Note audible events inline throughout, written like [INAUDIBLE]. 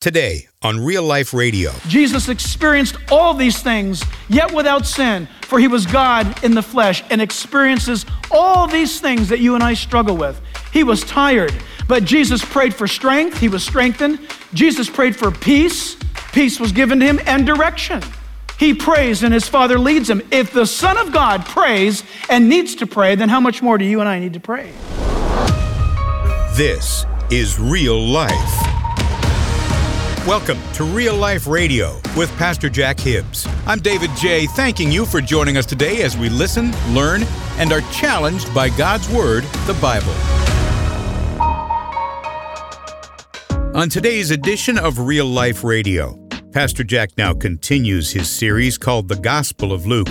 Today on Real Life Radio. Jesus experienced all these things, yet without sin, for he was God in the flesh and experiences all these things that you and I struggle with. He was tired, but Jesus prayed for strength. He was strengthened. Jesus prayed for peace. Peace was given to him and direction. He prays and his Father leads him. If the Son of God prays and needs to pray, then how much more do you and I need to pray? This is Real Life. Welcome to Real Life Radio with Pastor Jack Hibbs. I'm David J., thanking you for joining us today as we listen, learn, and are challenged by God's Word, the Bible. On today's edition of Real Life Radio, Pastor Jack now continues his series called The Gospel of Luke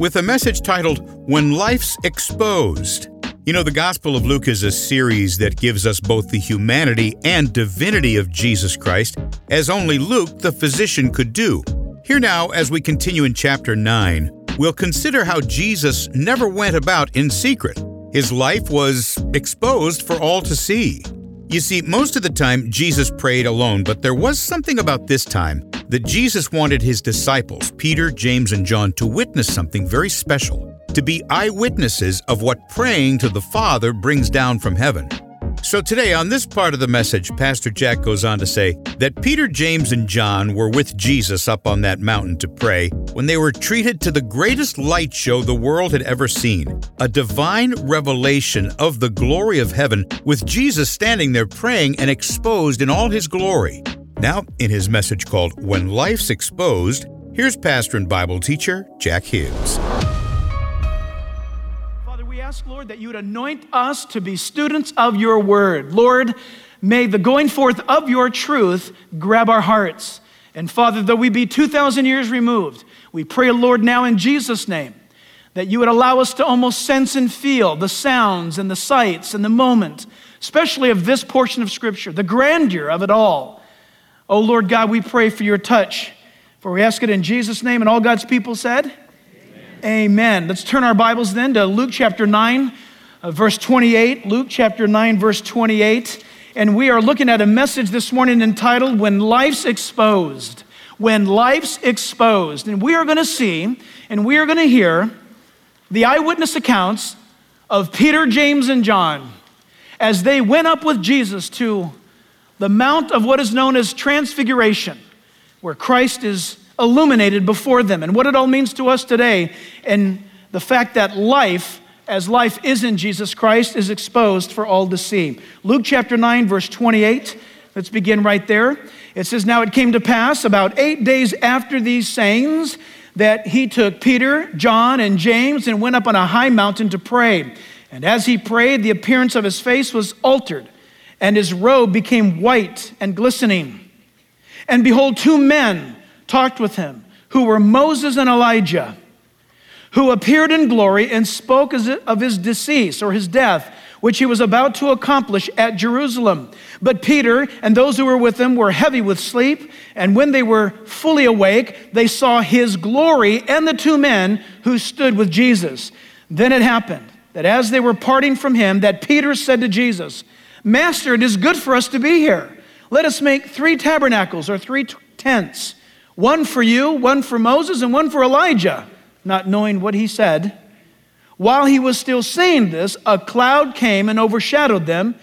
with a message titled When Life's Exposed. You know, the Gospel of Luke is a series that gives us both the humanity and divinity of Jesus Christ, as only Luke, the physician, could do. Here now, as we continue in chapter 9, we'll consider how Jesus never went about in secret. His life was exposed for all to see. You see, most of the time Jesus prayed alone, but there was something about this time that Jesus wanted his disciples, Peter, James, and John, to witness something very special to be eyewitnesses of what praying to the Father brings down from heaven. So, today on this part of the message, Pastor Jack goes on to say that Peter, James, and John were with Jesus up on that mountain to pray when they were treated to the greatest light show the world had ever seen a divine revelation of the glory of heaven, with Jesus standing there praying and exposed in all his glory. Now, in his message called When Life's Exposed, here's pastor and Bible teacher Jack Hibbs ask, Lord, that you would anoint us to be students of your word. Lord, may the going forth of your truth grab our hearts. And Father, though we be 2,000 years removed, we pray, Lord, now in Jesus' name, that you would allow us to almost sense and feel the sounds and the sights and the moment, especially of this portion of Scripture, the grandeur of it all. Oh, Lord God, we pray for your touch. For we ask it in Jesus' name, and all God's people said, Amen. Let's turn our Bibles then to Luke chapter 9, uh, verse 28. Luke chapter 9, verse 28. And we are looking at a message this morning entitled When Life's Exposed. When Life's Exposed. And we are going to see and we are going to hear the eyewitness accounts of Peter, James, and John as they went up with Jesus to the Mount of what is known as Transfiguration, where Christ is illuminated before them and what it all means to us today and the fact that life as life is in Jesus Christ is exposed for all to see. Luke chapter 9 verse 28 Let's begin right there. It says, Now it came to pass about eight days after these sayings that he took Peter, John, and James and went up on a high mountain to pray. And as he prayed, the appearance of his face was altered, and his robe became white and glistening. And behold, two men talked with him, who were Moses and Elijah, who appeared in glory and spoke of his decease or his death, which he was about to accomplish at Jerusalem. But Peter and those who were with him were heavy with sleep, and when they were fully awake, they saw his glory and the two men who stood with Jesus. Then it happened that as they were parting from him, that Peter said to Jesus, Master, it is good for us to be here. Let us make three tabernacles or three t- tents one for you, one for Moses, and one for Elijah, not knowing what he said. While he was still saying this, a cloud came and overshadowed them,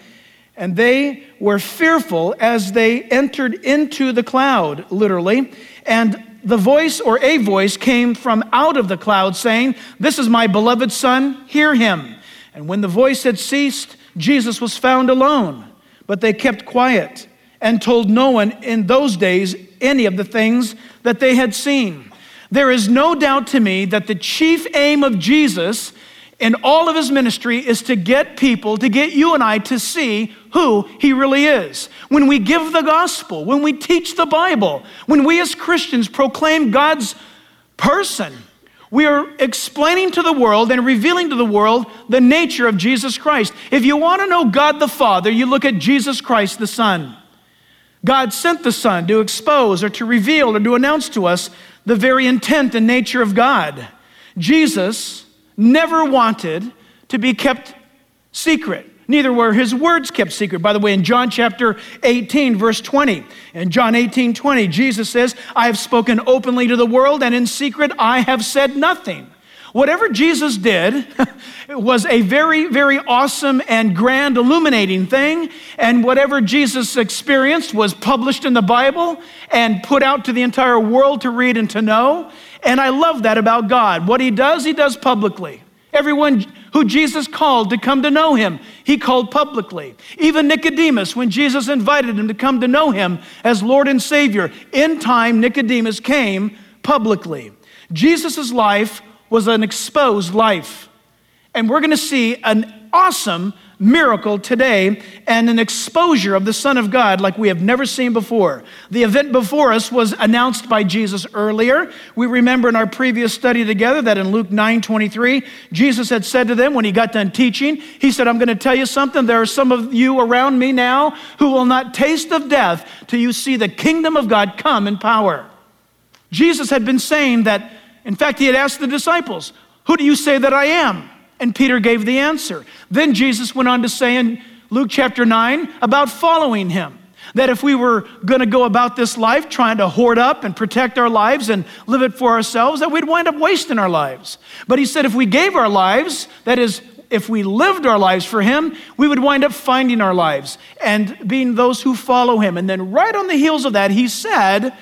and they were fearful as they entered into the cloud, literally. And the voice or a voice came from out of the cloud saying, This is my beloved Son, hear him. And when the voice had ceased, Jesus was found alone, but they kept quiet and told no one in those days any of the things that they had seen. There is no doubt to me that the chief aim of Jesus in all of his ministry is to get people, to get you and I to see who he really is. When we give the gospel, when we teach the Bible, when we as Christians proclaim God's person, we are explaining to the world and revealing to the world the nature of Jesus Christ. If you want to know God the Father, you look at Jesus Christ the Son. God sent the Son to expose or to reveal or to announce to us the very intent and nature of God. Jesus never wanted to be kept secret, neither were his words kept secret. By the way, in John chapter 18, verse 20, in John 18, 20, Jesus says, I have spoken openly to the world, and in secret I have said nothing. Whatever Jesus did [LAUGHS] was a very, very awesome and grand illuminating thing. And whatever Jesus experienced was published in the Bible and put out to the entire world to read and to know. And I love that about God. What he does, he does publicly. Everyone who Jesus called to come to know him, he called publicly. Even Nicodemus, when Jesus invited him to come to know him as Lord and Savior, in time, Nicodemus came publicly. Jesus' life was an exposed life. And we're going to see an awesome miracle today and an exposure of the Son of God like we have never seen before. The event before us was announced by Jesus earlier. We remember in our previous study together that in Luke 9 23, Jesus had said to them when he got done teaching, He said, I'm going to tell you something. There are some of you around me now who will not taste of death till you see the kingdom of God come in power. Jesus had been saying that, in fact, he had asked the disciples, Who do you say that I am? And Peter gave the answer. Then Jesus went on to say in Luke chapter 9 about following him. That if we were going to go about this life trying to hoard up and protect our lives and live it for ourselves, that we'd wind up wasting our lives. But he said if we gave our lives, that is, if we lived our lives for him, we would wind up finding our lives and being those who follow him. And then, right on the heels of that, he said,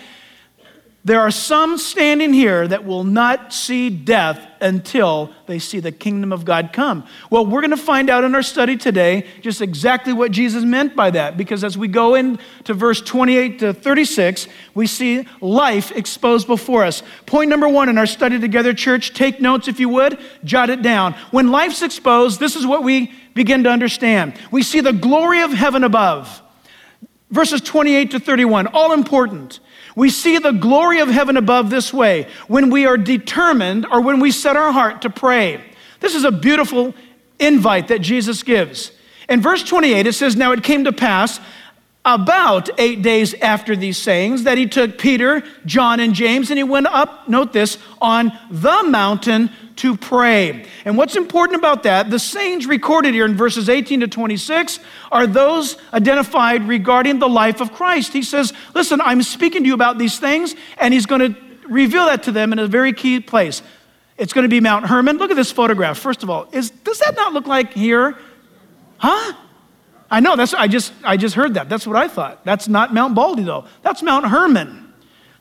there are some standing here that will not see death until they see the kingdom of God come. Well, we're going to find out in our study today just exactly what Jesus meant by that because as we go into verse 28 to 36, we see life exposed before us. Point number one in our study together, church, take notes if you would, jot it down. When life's exposed, this is what we begin to understand. We see the glory of heaven above. Verses 28 to 31, all important. We see the glory of heaven above this way when we are determined or when we set our heart to pray. This is a beautiful invite that Jesus gives. In verse 28, it says, Now it came to pass about eight days after these sayings that he took Peter, John, and James and he went up, note this, on the mountain to pray. And what's important about that, the sayings recorded here in verses 18 to 26 are those identified regarding the life of Christ. He says, Listen, I'm speaking to you about these things, and he's going to reveal that to them in a very key place. It's going to be Mount Hermon. Look at this photograph. First of all, is, does that not look like here? Huh? I know, that's, I, just, I just heard that. That's what I thought. That's not Mount Baldy, though. That's Mount Hermon.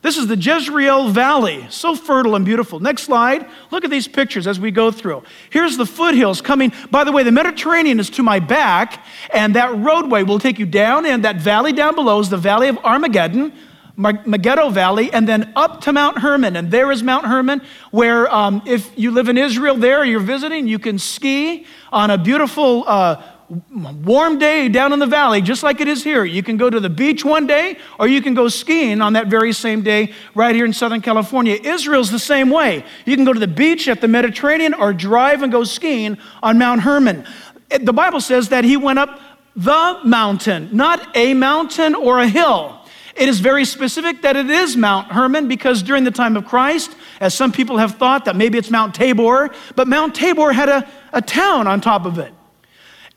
This is the Jezreel Valley, so fertile and beautiful. Next slide. Look at these pictures as we go through. Here's the foothills coming. By the way, the Mediterranean is to my back, and that roadway will take you down, and that valley down below is the Valley of Armageddon, Megiddo Valley, and then up to Mount Hermon. And there is Mount Hermon, where um, if you live in Israel there, you're visiting, you can ski on a beautiful uh, warm day down in the valley, just like it is here. You can go to the beach one day, or you can go skiing on that very same day right here in Southern California. Israel's the same way. You can go to the beach at the Mediterranean or drive and go skiing on Mount Hermon. The Bible says that he went up the mountain, not a mountain or a hill. It is very specific that it is Mount Hermon because during the time of Christ, as some people have thought that maybe it's Mount Tabor, but Mount Tabor had a, a town on top of it.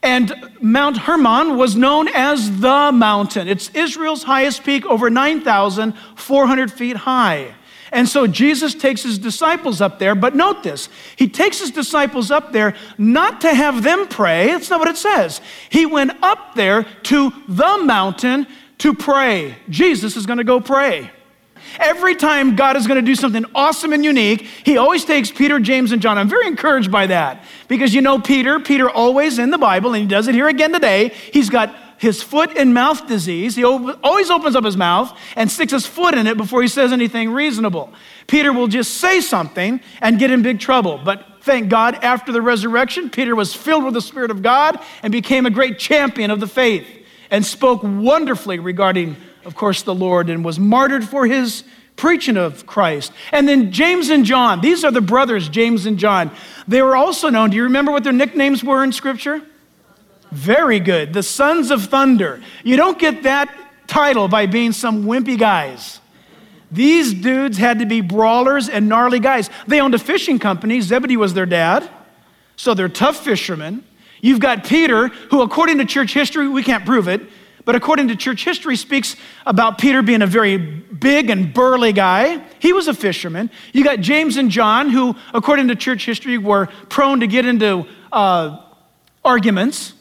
And Mount Hermon was known as the mountain. It's Israel's highest peak, over 9,400 feet high. And so Jesus takes his disciples up there, but note this he takes his disciples up there not to have them pray, that's not what it says. He went up there to the mountain to pray. Jesus is going to go pray. Every time God is going to do something awesome and unique, he always takes Peter, James, and John. I'm very encouraged by that because you know Peter, Peter always in the Bible, and he does it here again today. He's got his foot and mouth disease. He always opens up his mouth and sticks his foot in it before he says anything reasonable. Peter will just say something and get in big trouble. But thank God, after the resurrection, Peter was filled with the Spirit of God and became a great champion of the faith and spoke wonderfully regarding of course, the Lord and was martyred for his preaching of Christ. And then James and John, these are the brothers, James and John. They were also known, do you remember what their nicknames were in Scripture? Very good. The sons of thunder. You don't get that title by being some wimpy guys. These dudes had to be brawlers and gnarly guys. They owned a fishing company. Zebedee was their dad. So they're tough fishermen. You've got Peter, who, according to church history, we can't prove it, but according to church history, speaks about Peter being a very big and burly guy. He was a fisherman. You got James and John, who, according to church history, were prone to get into uh, arguments,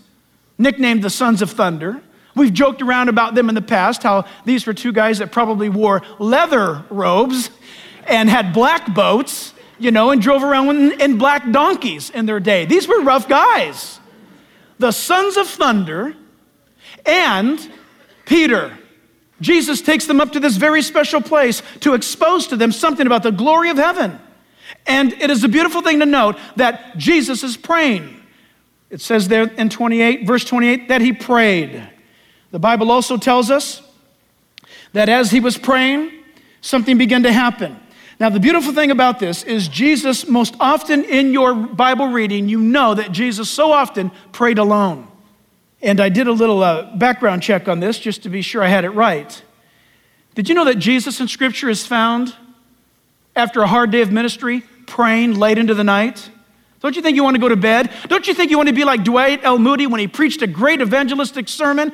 nicknamed the Sons of Thunder. We've joked around about them in the past, how these were two guys that probably wore leather robes and had black boats, you know, and drove around in black donkeys in their day. These were rough guys. The Sons of Thunder and Peter. Jesus takes them up to this very special place to expose to them something about the glory of heaven. And it is a beautiful thing to note that Jesus is praying. It says there in 28, verse 28, that he prayed. The Bible also tells us that as he was praying, something began to happen. Now, the beautiful thing about this is Jesus, most often in your Bible reading, you know that Jesus so often prayed alone. And I did a little uh, background check on this just to be sure I had it right. Did you know that Jesus in Scripture is found after a hard day of ministry praying late into the night? Don't you think you want to go to bed? Don't you think you want to be like Dwight L. Moody when he preached a great evangelistic sermon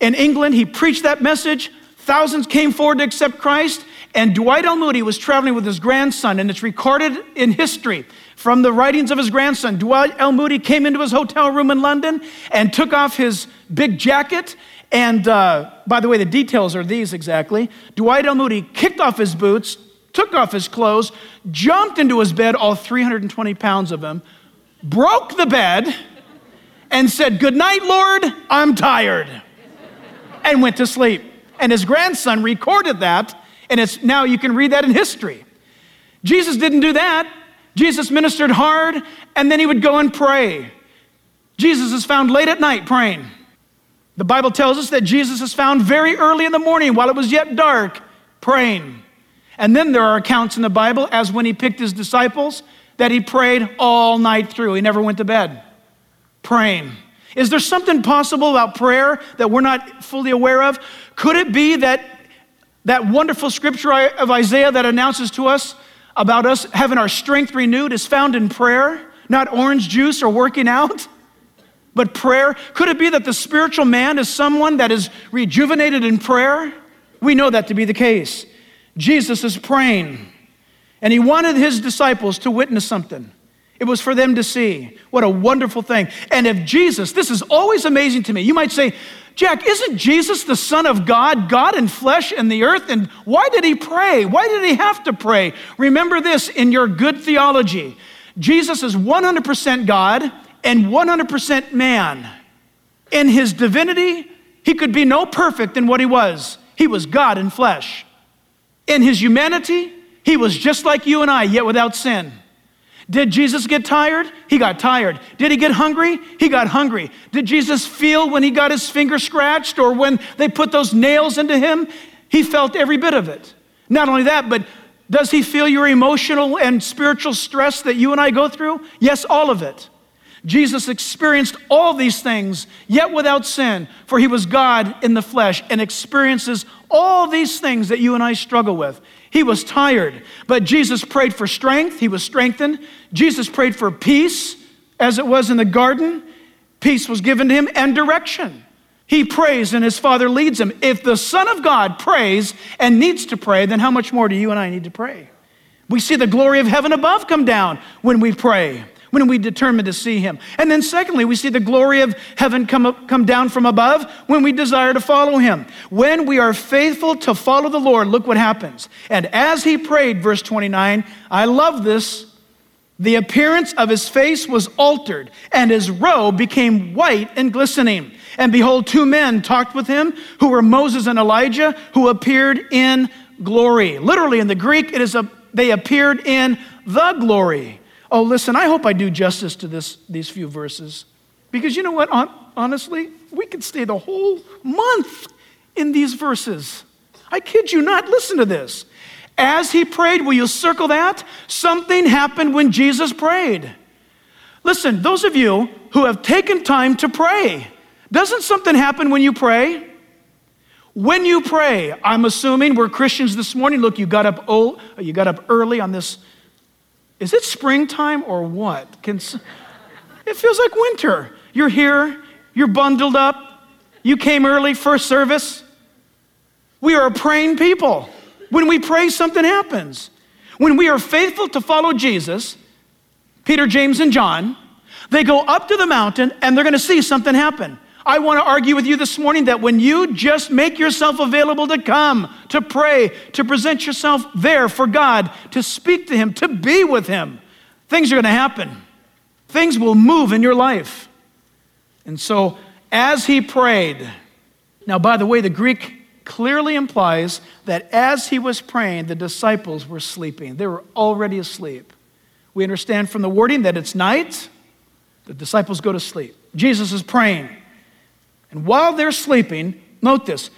in England? He preached that message. Thousands came forward to accept Christ. And Dwight L. Moody was traveling with his grandson, and it's recorded in history from the writings of his grandson. Dwight L. Moody came into his hotel room in London and took off his big jacket. And uh, by the way, the details are these exactly. Dwight L. Moody kicked off his boots, took off his clothes, jumped into his bed, all 320 pounds of him, broke the bed, and said, Good night, Lord, I'm tired, and went to sleep. And his grandson recorded that, and it's now you can read that in history. Jesus didn't do that. Jesus ministered hard, and then he would go and pray. Jesus is found late at night praying. The Bible tells us that Jesus is found very early in the morning while it was yet dark praying. And then there are accounts in the Bible, as when he picked his disciples, that he prayed all night through. He never went to bed praying. Is there something possible about prayer that we're not fully aware of? Could it be that that wonderful scripture of Isaiah that announces to us about us having our strength renewed is found in prayer, not orange juice or working out, but prayer? Could it be that the spiritual man is someone that is rejuvenated in prayer? We know that to be the case. Jesus is praying, and he wanted his disciples to witness something. It was for them to see. What a wonderful thing. And if Jesus, this is always amazing to me. You might say, Jack, isn't Jesus the Son of God, God in flesh and the earth? And why did he pray? Why did he have to pray? Remember this in your good theology Jesus is 100% God and 100% man. In his divinity, he could be no perfect in what he was. He was God in flesh. In his humanity, he was just like you and I, yet without sin. Did Jesus get tired? He got tired. Did he get hungry? He got hungry. Did Jesus feel when he got his finger scratched or when they put those nails into him? He felt every bit of it. Not only that, but does he feel your emotional and spiritual stress that you and I go through? Yes, all of it. Jesus experienced all these things, yet without sin, for he was God in the flesh and experiences all these things that you and I struggle with. He was tired, but Jesus prayed for strength. He was strengthened. Jesus prayed for peace, as it was in the garden. Peace was given to him and direction. He prays and his Father leads him. If the Son of God prays and needs to pray, then how much more do you and I need to pray? We see the glory of heaven above come down when we pray when we determine to see him. And then, secondly, we see the glory of heaven come, up, come down from above when we desire to follow him. When we are faithful to follow the Lord, look what happens. And as he prayed, verse 29, I love this. The appearance of his face was altered, and his robe became white and glistening. And behold, two men talked with him, who were Moses and Elijah, who appeared in glory. Literally, in the Greek, it is a, they appeared in the glory. Oh, listen, I hope I do justice to this, these few verses. Because you know what? Honestly, we could stay the whole month in these verses. I kid you not. Listen to this. As he prayed, will you circle that? Something happened when Jesus prayed. Listen, those of you who have taken time to pray, doesn't something happen when you pray? When you pray, I'm assuming we're Christians this morning. Look, you got up, oh, you got up early on this is it springtime or what? Can, it feels like winter. You're here, you're bundled up, you came early, first service. We are a praying people. When we pray, something happens. When we are faithful to follow Jesus, Peter, James, and John, they go up to the mountain and they're going to see something happen. I want to argue with you this morning that when you just make yourself available to come, to pray, to present yourself there for God, to speak to Him, to be with Him, things are going to happen. Things will move in your life. And so, as he prayed, now, by the way, the Greek clearly implies that as he was praying, the disciples were sleeping. They were already asleep. We understand from the wording that it's night, the disciples go to sleep. Jesus is praying. And while they're sleeping, note this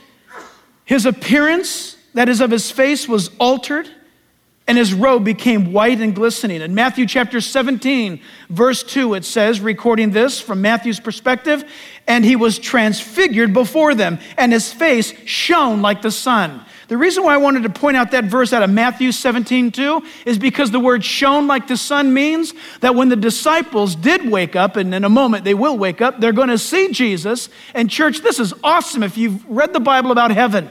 his appearance, that is, of his face, was altered and his robe became white and glistening. In Matthew chapter 17, verse 2, it says, recording this from Matthew's perspective, and he was transfigured before them, and his face shone like the sun. The reason why I wanted to point out that verse out of Matthew 17, 2, is because the word shone like the sun means that when the disciples did wake up, and in a moment they will wake up, they're going to see Jesus. And, church, this is awesome if you've read the Bible about heaven.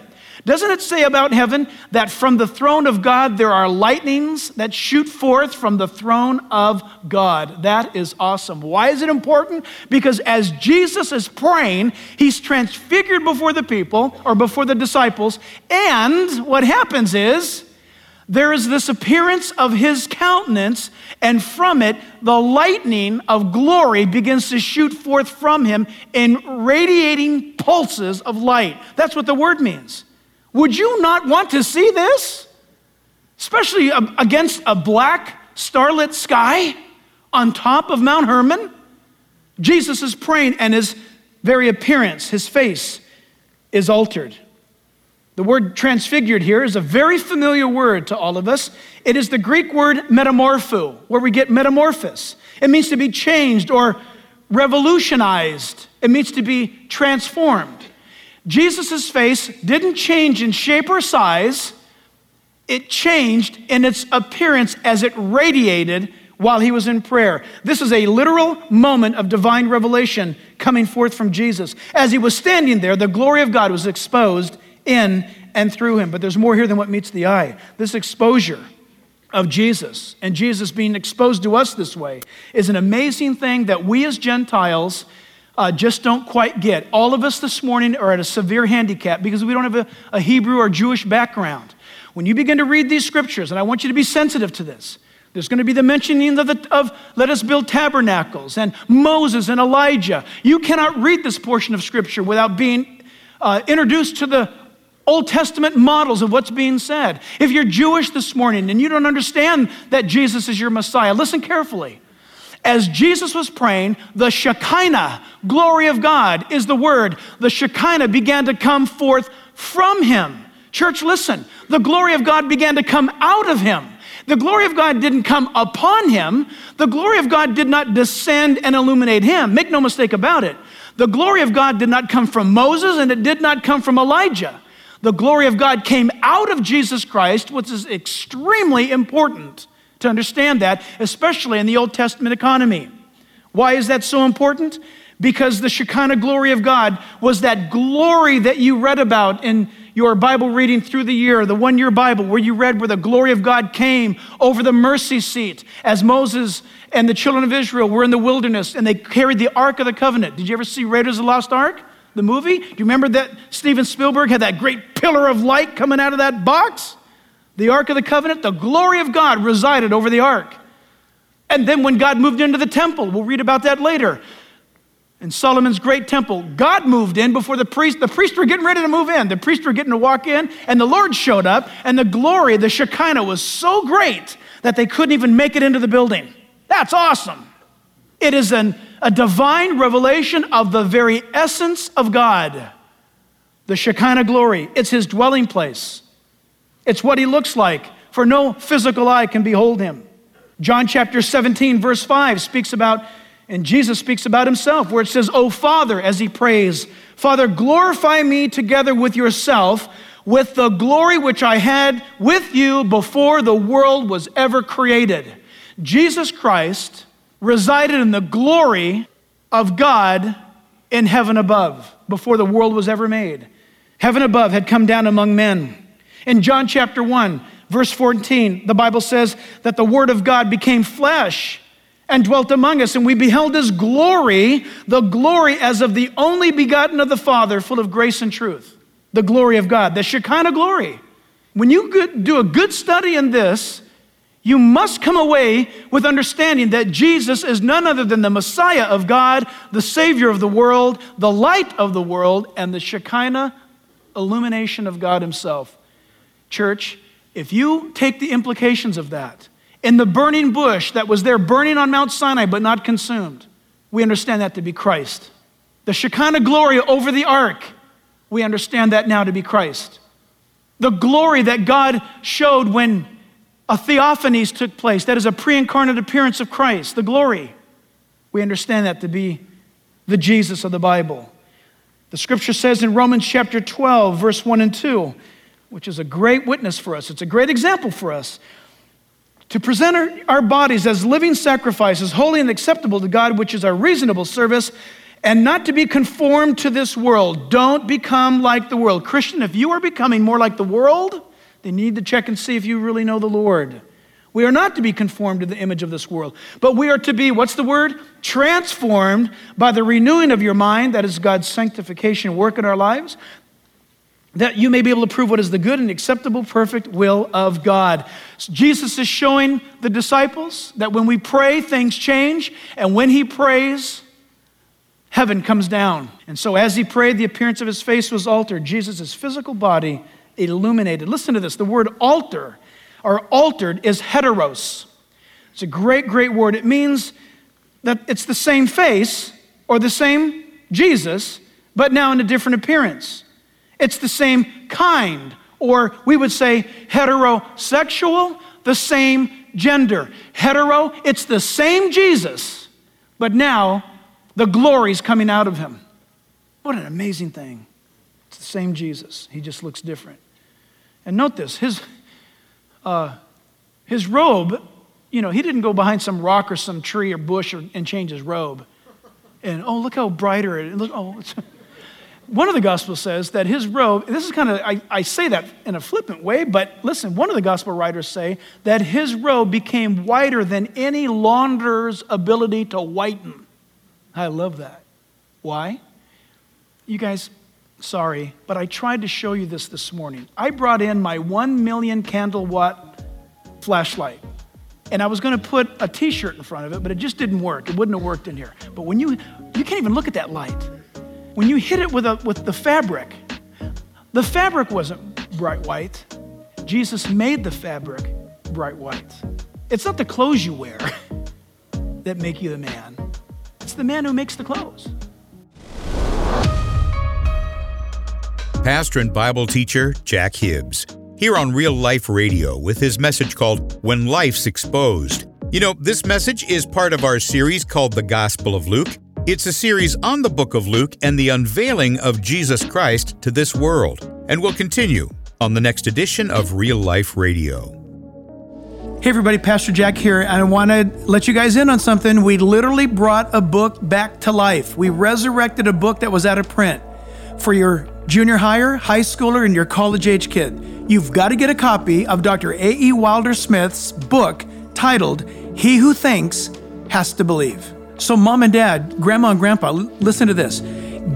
Doesn't it say about heaven that from the throne of God there are lightnings that shoot forth from the throne of God? That is awesome. Why is it important? Because as Jesus is praying, he's transfigured before the people or before the disciples, and what happens is there is this appearance of his countenance, and from it, the lightning of glory begins to shoot forth from him in radiating pulses of light. That's what the word means. Would you not want to see this? Especially um, against a black, starlit sky on top of Mount Hermon? Jesus is praying, and his very appearance, his face, is altered. The word transfigured here is a very familiar word to all of us. It is the Greek word metamorpho, where we get metamorphosis. It means to be changed or revolutionized, it means to be transformed. Jesus' face didn't change in shape or size, it changed in its appearance as it radiated while he was in prayer. This is a literal moment of divine revelation coming forth from Jesus. As he was standing there, the glory of God was exposed in and through him. But there's more here than what meets the eye. This exposure of Jesus and Jesus being exposed to us this way is an amazing thing that we as Gentiles uh, just don't quite get. All of us this morning are at a severe handicap because we don't have a, a Hebrew or Jewish background. When you begin to read these scriptures, and I want you to be sensitive to this, there's going to be the mentioning of, the, of, let us build tabernacles and Moses and Elijah. You cannot read this portion of Scripture without being uh, introduced to the Old Testament models of what's being said. If you're Jewish this morning and you don't understand that Jesus is your Messiah, listen carefully. As Jesus was praying, the Shekinah, glory of God is the word. The Shekinah began to come forth from him. Church, listen, the glory of God began to come out of him. The glory of God didn't come upon him. The glory of God did not descend and illuminate him. Make no mistake about it. The glory of God did not come from Moses and it did not come from Elijah. The glory of God came out of Jesus Christ, which is extremely important to understand that, especially in the Old Testament economy. Why is that so important? Because the Shekinah glory of God was that glory that you read about in your Bible reading through the year, the one year Bible, where you read where the glory of God came over the mercy seat as Moses and the children of Israel were in the wilderness and they carried the Ark of the Covenant. Did you ever see Raiders of the Lost Ark? The movie? Do you remember that Steven Spielberg had that great pillar of light coming out of that box? The Ark of the Covenant, the glory of God resided over the Ark. And then when God moved into the temple, we'll read about that later. In Solomon's great temple, God moved in before the priest. The priests were getting ready to move in. The priests were getting to walk in, and the Lord showed up, and the glory, the Shekinah, was so great that they couldn't even make it into the building. That's awesome. It is an, a divine revelation of the very essence of God. The Shekinah glory, it's his dwelling place. It's what he looks like, for no physical eye can behold him. John chapter 17, verse 5 speaks about, and Jesus speaks about himself, where it says, Oh Father, as he prays, Father, glorify me together with yourself with the glory which I had with you before the world was ever created. Jesus Christ resided in the glory of God in heaven above before the world was ever made. Heaven above had come down among men. In John chapter 1, verse 14, the Bible says that the Word of God became flesh and dwelt among us, and we beheld his glory, the glory as of the only begotten of the Father, full of grace and truth. The glory of God, the Shekinah glory. When you do a good study in this, you must come away with understanding that Jesus is none other than the Messiah of God, the Savior of the world, the light of the world, and the Shekinah illumination of God Himself. Church, if you take the implications of that, in the burning bush that was there burning on Mount Sinai but not consumed, we understand that to be Christ. The Shekinah glory over the ark, we understand that now to be Christ. The glory that God showed when a theophanies took place, that is a pre incarnate appearance of Christ, the glory. We understand that to be the Jesus of the Bible. The scripture says in Romans chapter 12, verse 1 and 2, which is a great witness for us, it's a great example for us to present our, bodies as living sacrifices, holy and acceptable to God, which is our reasonable service, and not to be conformed to this world. Don't become like the world. Christian, if you are becoming more like the world, then you need to check and see if you really know the Lord. We are not to be conformed to the image of this world, but we are to be, what's the word? Transformed by the renewing of your mind, that is God's sanctification work in our lives, that you may be able to prove what is the good and acceptable, perfect will of God. Jesus is showing the disciples that when we pray, things change, and when he prays, heaven comes down. And so, as he prayed, the appearance of his face was altered. Jesus' physical body illuminated. Listen to this the word alter or altered is heteros. It's a great, great word. It means that it's the same face or the same Jesus, but now in a different appearance. It's the same kind, or we would say heterosexual, the same gender. Hetero, it's the same Jesus, but now the glory's coming out of him. What an amazing thing. It's the same Jesus, he just looks different. And note this his, uh, his robe, you know, he didn't go behind some rock or some tree or bush or, and change his robe. And oh, look how brighter it is. Look, oh, [LAUGHS] one of the Gospels says that his robe, this is kind of, I, I, say that in a flippant way, but listen, one of the Gospel writers say that his robe became whiter than any launderer's ability to whiten. I love that. Why? You guys, sorry, but I tried to show you this this morning. I brought in my 1 million candle watt flashlight. And I was going to put a t shirt in front of it, but it just didn't work. It wouldn't have worked in here. But when you, you can't even look at that light when you hit it with, a, with the fabric, the fabric wasn't bright white. Jesus made the fabric bright white. It's not the clothes you wear [LAUGHS] that make you the man, it's the man who makes the clothes. Pastor and Bible teacher Jack Hibbs, here on Real Life Radio with his message called When Life's Exposed. You know, this message is part of our series called The Gospel of Luke. It's a series on the book of Luke and the unveiling of Jesus Christ to this world, and we'll continue on the next edition of Real Life Radio. Hey, everybody, Pastor Jack here, and I want to let you guys in on something. We literally brought a book back to life. We resurrected a book that was out of print for your junior higher, high schooler, and your college age kid. You've got to get a copy of Dr. A.E. Wilder Smith's book titled He Who Thinks Has to Believe. So, mom and dad, grandma and grandpa, listen to this.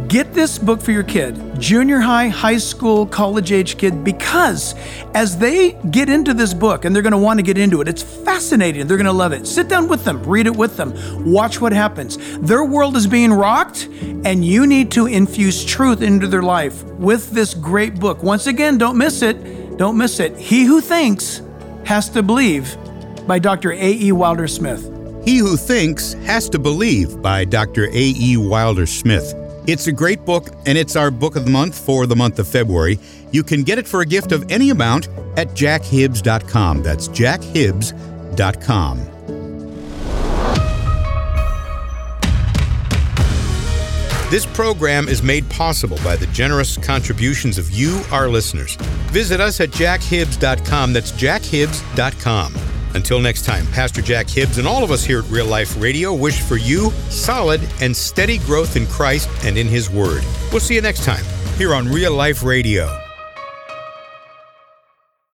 Get this book for your kid, junior high, high school, college age kid, because as they get into this book and they're going to want to get into it, it's fascinating. They're going to love it. Sit down with them, read it with them, watch what happens. Their world is being rocked, and you need to infuse truth into their life with this great book. Once again, don't miss it. Don't miss it. He who thinks has to believe by Dr. A.E. Wilder Smith. He Who Thinks Has to Believe by Dr. A.E. Wilder Smith. It's a great book, and it's our book of the month for the month of February. You can get it for a gift of any amount at jackhibbs.com. That's jackhibbs.com. This program is made possible by the generous contributions of you, our listeners. Visit us at jackhibbs.com. That's jackhibbs.com. Until next time, Pastor Jack Hibbs and all of us here at Real Life Radio wish for you solid and steady growth in Christ and in His Word. We'll see you next time here on Real Life Radio.